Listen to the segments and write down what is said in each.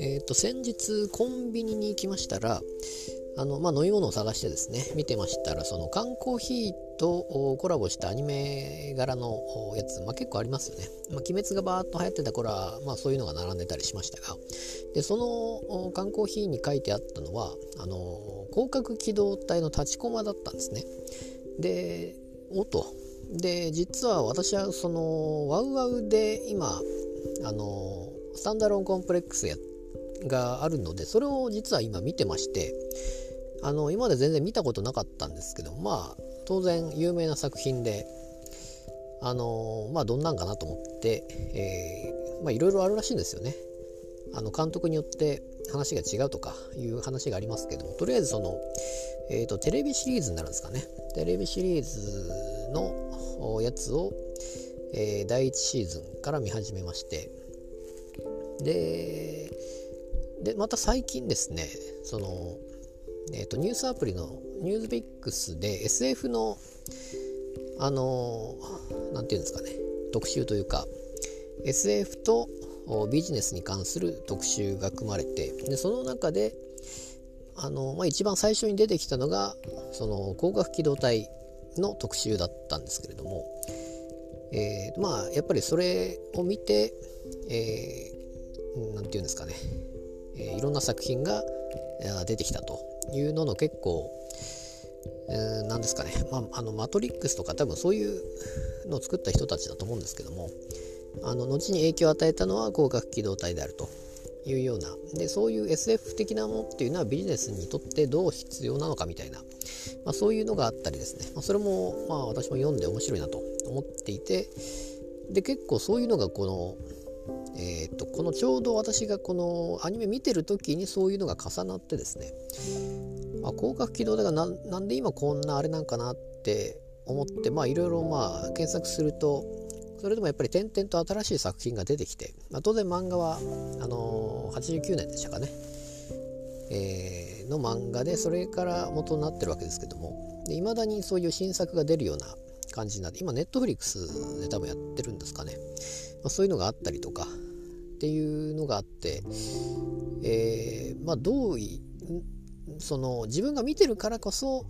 えっ、と先日コンビニに行きましたらあの、まあ、飲み物を探してですね見てましたらその缶コーヒーとコラボしたアニメ柄のやつ、まあ、結構ありますよね、まあ、鬼滅がバーッと流行ってた頃は、まあ、そういうのが並んでたりしましたがでその缶コーヒーに書いてあったのはあの広角機動隊の立ちコマだったんですね。でおとで実は私はそのワウワウで今あのスタンダローンコンプレックスやがあるのでそれを実は今見てましてあの今まで全然見たことなかったんですけどまあ当然有名な作品であのまあどんなんかなと思って、えー、まあいろいろあるらしいんですよね。あの監督によって話が違うとかいう話がありますけどもとりあえずその、えーと、テレビシリーズになるんですかね。テレビシリーズのやつを、えー、第1シーズンから見始めまして。ででまた最近ですねその、えーと、ニュースアプリのニュースビックスで SF のあの何て言うんですかね特集というか SF とビジネスに関する特集が組まれてでその中であの、まあ、一番最初に出てきたのがその光学機動隊の特集だったんですけれども、えー、まあやっぱりそれを見て何、えー、て言うんですかね。えいろんな作品が出てきたというのの結構何ですかね、まあ、あのマトリックスとか多分そういうのを作った人たちだと思うんですけどもあの後に影響を与えたのは広角機動隊であると。いうような。でそういう SF 的なものっていうのはビジネスにとってどう必要なのかみたいな、まあ、そういうのがあったりですね、まあ、それもまあ私も読んで面白いなと思っていて。で結構そういうのがこのえーと、このちょうど私がこのアニメ見てる時にそういうのが重なってですね。あ広角機動だからなんで今こんなあれなんかなって思ってまあいろいろまあ検索するとそれでもやっぱり点々と新しい作品が出てきて、まあ、当然漫画はあのー、89年でしたかね、えー、の漫画でそれから元になってるわけですけども。いまだにそういう新作が出るような感じになって今ネットフリックスで多分やってるんですかね、まあ、そういうのがあったりとかっていうのがあって、えー、まあどういその自分が見てるからこそ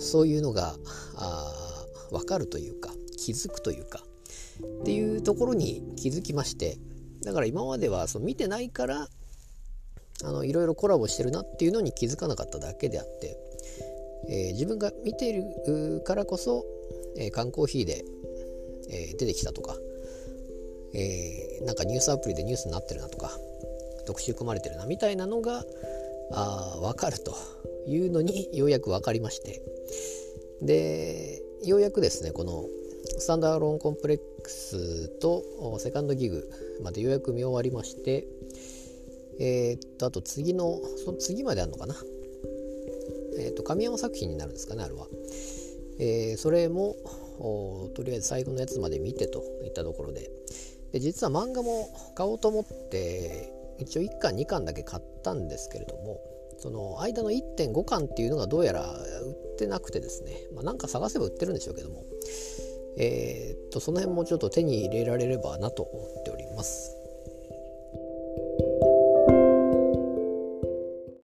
そういうのがあ分かるというか気づくというかっていうところに気づきましてだから今まではその見てないからあのいろいろコラボしてるなっていうのに気づかなかっただけであって、えー、自分が見ているからこそ、えー、缶コーヒーで、えー、出てきたとかえー、なんかニュースアプリでニュースになってるなとか特集組まれてるなみたいなのがあ分かるというのにようやく分かりましてでようやくですねこのスタンダーローンコンプレックスとセカンドギグまでようやく見終わりましてえー、っとあと次のその次まであるのかな？えー、っと神山作品になるんですかねあれは、えー、それもとりあえず最後のやつまで見てといったところで。で実は漫画も買おうと思って一応1巻2巻だけ買ったんですけれどもその間の1.5巻っていうのがどうやら売ってなくてですね、まあ、なんか探せば売ってるんでしょうけども。えー、っとその辺もちょっと手に入れられればなと思っております。